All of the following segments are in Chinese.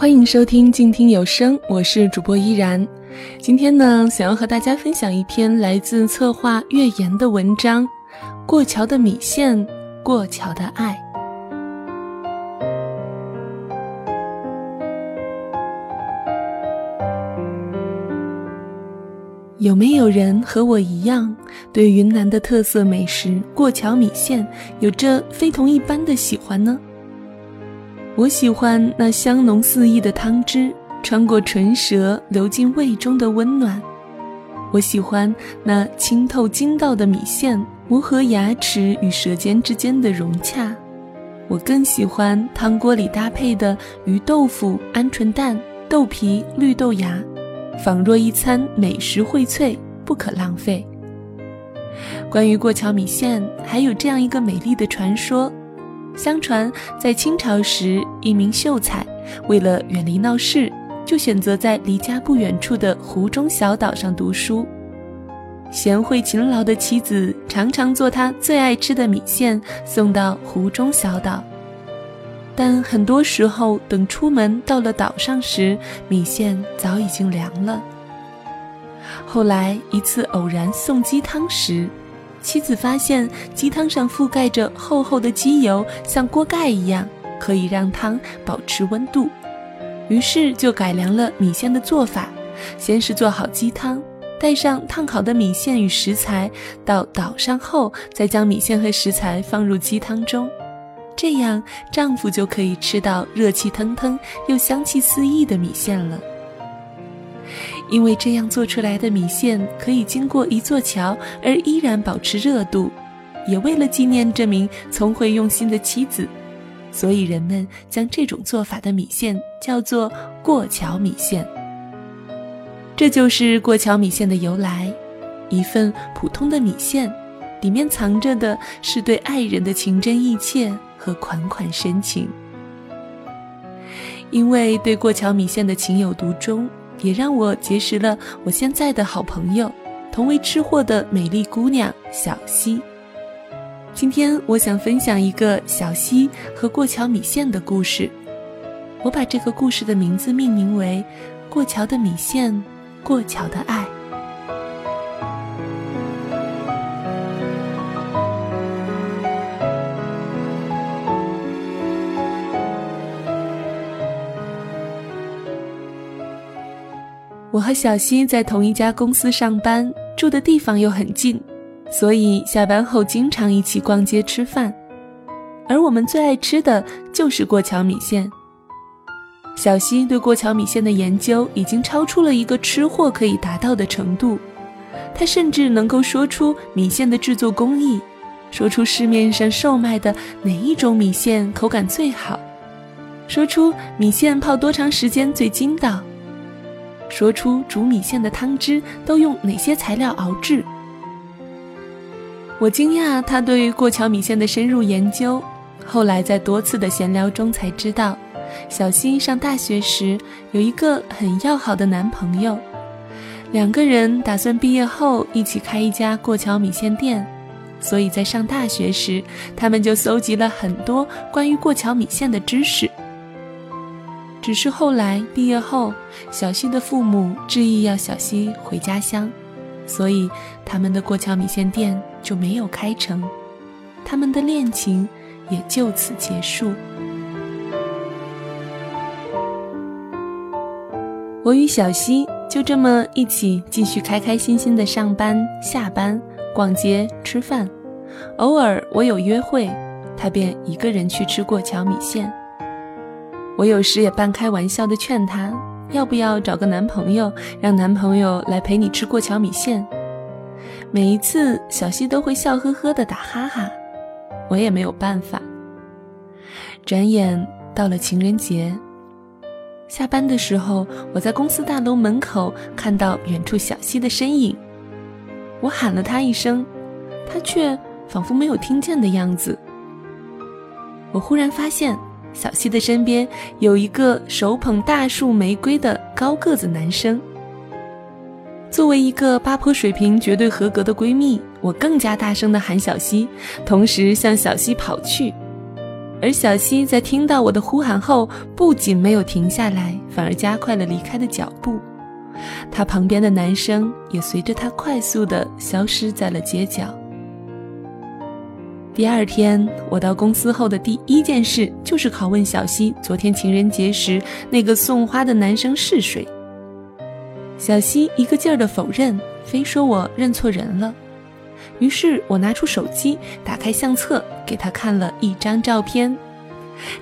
欢迎收听静听有声，我是主播依然。今天呢，想要和大家分享一篇来自策划月言的文章《过桥的米线，过桥的爱》。有没有人和我一样，对云南的特色美食过桥米线有着非同一般的喜欢呢？我喜欢那香浓四溢的汤汁穿过唇舌流进胃中的温暖，我喜欢那清透筋道的米线磨合牙齿与舌尖之间的融洽，我更喜欢汤锅里搭配的鱼豆腐、鹌鹑蛋、豆皮、绿豆芽。仿若一餐美食荟萃，不可浪费。关于过桥米线，还有这样一个美丽的传说：相传在清朝时，一名秀才为了远离闹市，就选择在离家不远处的湖中小岛上读书。贤惠勤劳的妻子常常做他最爱吃的米线送到湖中小岛。但很多时候，等出门到了岛上时，米线早已经凉了。后来一次偶然送鸡汤时，妻子发现鸡汤上覆盖着厚厚的鸡油，像锅盖一样，可以让汤保持温度。于是就改良了米线的做法，先是做好鸡汤，带上烫好的米线与食材，到岛上后再将米线和食材放入鸡汤中。这样，丈夫就可以吃到热气腾腾又香气四溢的米线了。因为这样做出来的米线可以经过一座桥而依然保持热度，也为了纪念这名聪慧用心的妻子，所以人们将这种做法的米线叫做过桥米线。这就是过桥米线的由来，一份普通的米线，里面藏着的是对爱人的情真意切。和款款深情，因为对过桥米线的情有独钟，也让我结识了我现在的好朋友，同为吃货的美丽姑娘小溪。今天我想分享一个小溪和过桥米线的故事，我把这个故事的名字命名为《过桥的米线，过桥的爱》。我和小溪在同一家公司上班，住的地方又很近，所以下班后经常一起逛街吃饭。而我们最爱吃的就是过桥米线。小溪对过桥米线的研究已经超出了一个吃货可以达到的程度，他甚至能够说出米线的制作工艺，说出市面上售卖的哪一种米线口感最好，说出米线泡多长时间最筋道。说出煮米线的汤汁都用哪些材料熬制？我惊讶他对过桥米线的深入研究。后来在多次的闲聊中才知道，小溪上大学时有一个很要好的男朋友，两个人打算毕业后一起开一家过桥米线店，所以在上大学时，他们就搜集了很多关于过桥米线的知识。只是后来毕业后，小溪的父母执意要小溪回家乡，所以他们的过桥米线店就没有开成，他们的恋情也就此结束。我与小溪就这么一起继续开开心心的上班、下班、逛街、吃饭，偶尔我有约会，他便一个人去吃过桥米线。我有时也半开玩笑的劝她，要不要找个男朋友，让男朋友来陪你吃过桥米线。每一次，小溪都会笑呵呵的打哈哈，我也没有办法。转眼到了情人节，下班的时候，我在公司大楼门口看到远处小溪的身影，我喊了她一声，她却仿佛没有听见的样子。我忽然发现。小溪的身边有一个手捧大束玫瑰的高个子男生。作为一个八婆水平绝对合格的闺蜜，我更加大声的喊小溪，同时向小溪跑去。而小溪在听到我的呼喊后，不仅没有停下来，反而加快了离开的脚步。他旁边的男生也随着他快速的消失在了街角。第二天，我到公司后的第一件事就是拷问小溪，昨天情人节时那个送花的男生是谁。小溪一个劲儿的否认，非说我认错人了。于是我拿出手机，打开相册，给他看了一张照片。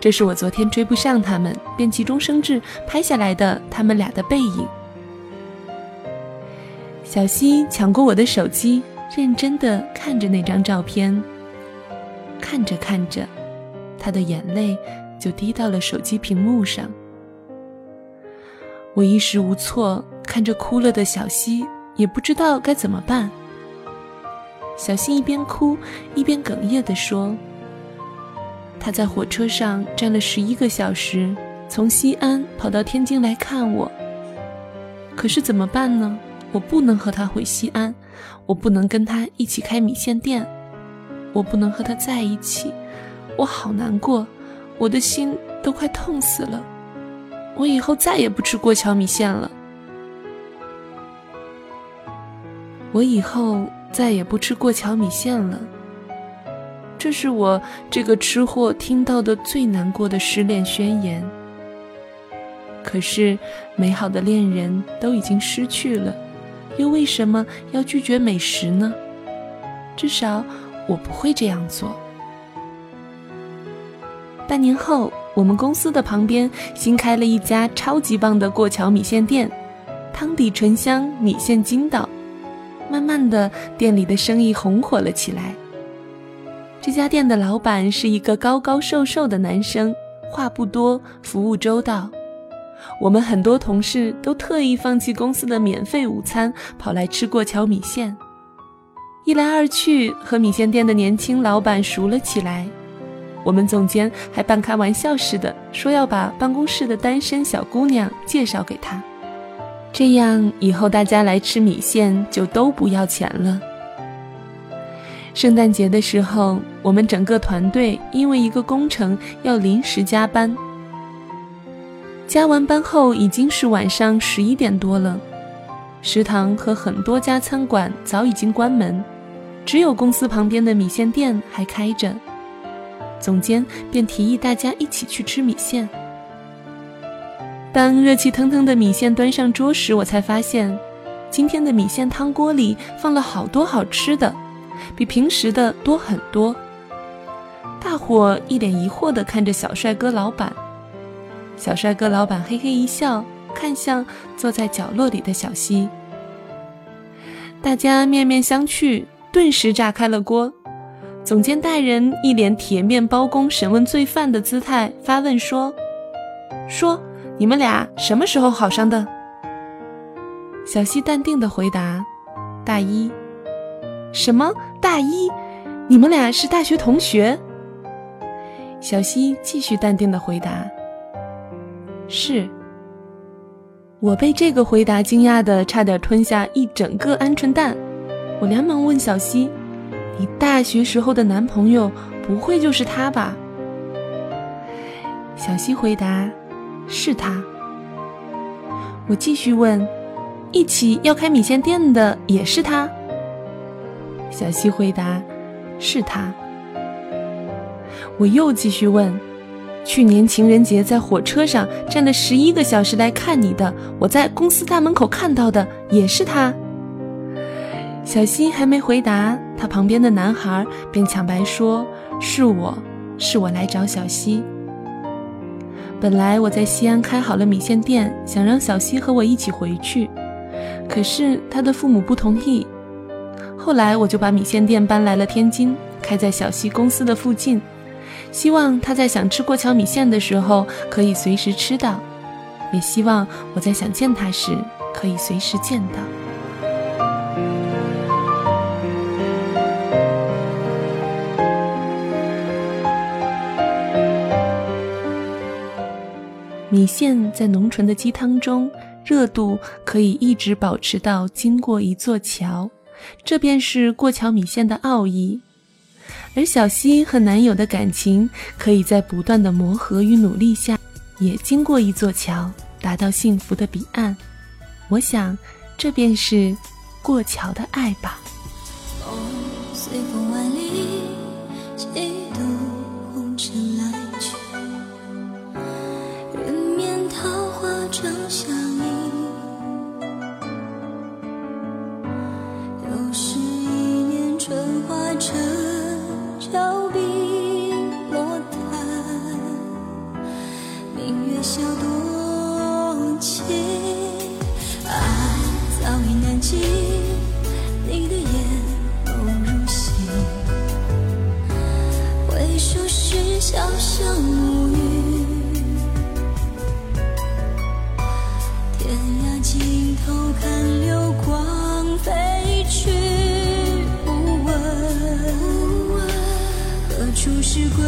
这是我昨天追不上他们，便急中生智拍下来的他们俩的背影。小溪抢过我的手机，认真的看着那张照片。看着看着，他的眼泪就滴到了手机屏幕上。我一时无措，看着哭了的小溪，也不知道该怎么办。小溪一边哭一边哽咽地说：“他在火车上站了十一个小时，从西安跑到天津来看我。可是怎么办呢？我不能和他回西安，我不能跟他一起开米线店，我不能和他在一起，我好难过，我的心都快痛死了。我以后再也不吃过桥米线了。我以后。”再也不吃过桥米线了。这是我这个吃货听到的最难过的失恋宣言。可是，美好的恋人都已经失去了，又为什么要拒绝美食呢？至少我不会这样做。半年后，我们公司的旁边新开了一家超级棒的过桥米线店，汤底醇香，米线筋道。慢慢的，店里的生意红火了起来。这家店的老板是一个高高瘦瘦的男生，话不多，服务周到。我们很多同事都特意放弃公司的免费午餐，跑来吃过桥米线。一来二去，和米线店的年轻老板熟了起来。我们总监还半开玩笑似的说要把办公室的单身小姑娘介绍给他。这样以后大家来吃米线就都不要钱了。圣诞节的时候，我们整个团队因为一个工程要临时加班。加完班后已经是晚上十一点多了，食堂和很多家餐馆早已经关门，只有公司旁边的米线店还开着。总监便提议大家一起去吃米线。当热气腾腾的米线端上桌时，我才发现，今天的米线汤锅里放了好多好吃的，比平时的多很多。大伙一脸疑惑地看着小帅哥老板，小帅哥老板嘿嘿一笑，看向坐在角落里的小溪。大家面面相觑，顿时炸开了锅。总监大人一脸铁面包公审问罪犯的姿态，发问说：“说。”你们俩什么时候好上的？小溪淡定的回答：“大一。”什么大一？你们俩是大学同学？小溪继续淡定的回答：“是。”我被这个回答惊讶的差点吞下一整个鹌鹑蛋。我连忙问小溪：“你大学时候的男朋友不会就是他吧？”小溪回答。是他。我继续问：“一起要开米线店的也是他？”小溪回答：“是他。”我又继续问：“去年情人节在火车上站了十一个小时来看你的，我在公司大门口看到的也是他？”小溪还没回答，他旁边的男孩便抢白说：“是我，是我来找小溪。”本来我在西安开好了米线店，想让小溪和我一起回去，可是他的父母不同意。后来我就把米线店搬来了天津，开在小溪公司的附近，希望他在想吃过桥米线的时候可以随时吃到，也希望我在想见他时可以随时见到。米线在浓醇的鸡汤中，热度可以一直保持到经过一座桥，这便是过桥米线的奥义。而小溪和男友的感情，可以在不断的磨合与努力下，也经过一座桥，达到幸福的彼岸。我想，这便是过桥的爱吧。早已难及，你的眼眸如昔，回首时。潇湘无语，天涯尽头看流光飞去，不问何处是归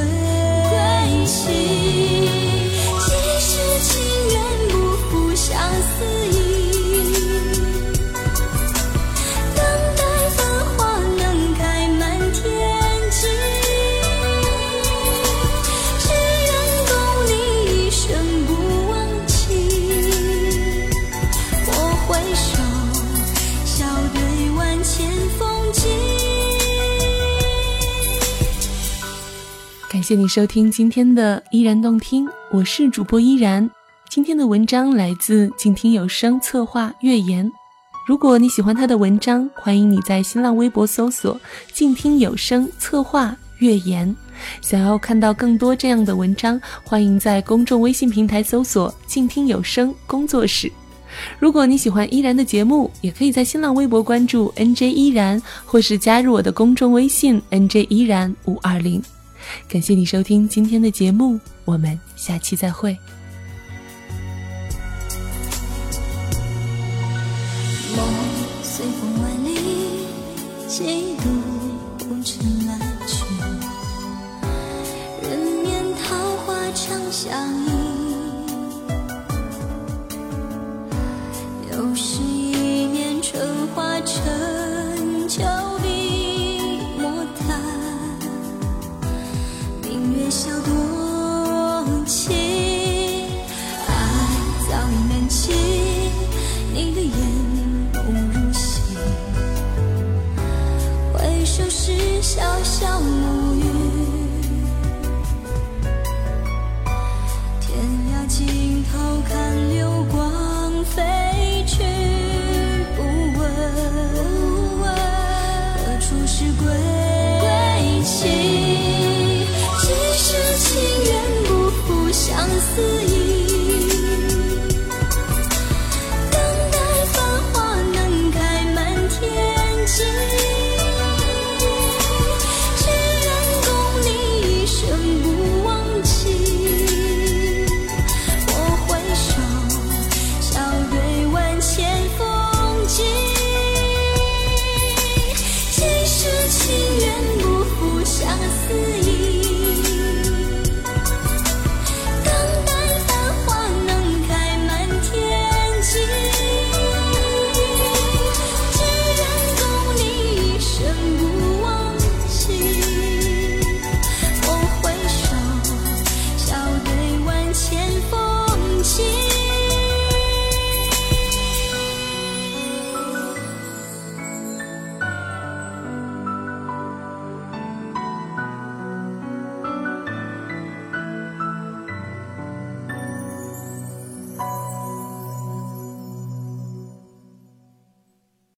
谢你收听今天的依然动听，我是主播依然。今天的文章来自静听有声策划月言。如果你喜欢他的文章，欢迎你在新浪微博搜索“静听有声策划月言”。想要看到更多这样的文章，欢迎在公众微信平台搜索“静听有声工作室”。如果你喜欢依然的节目，也可以在新浪微博关注 “nj 依然”，或是加入我的公众微信 “nj 依然五二零”。感谢你收听今天的节目，我们下期再会。梦随风万里，几度红尘来去，人面桃花长相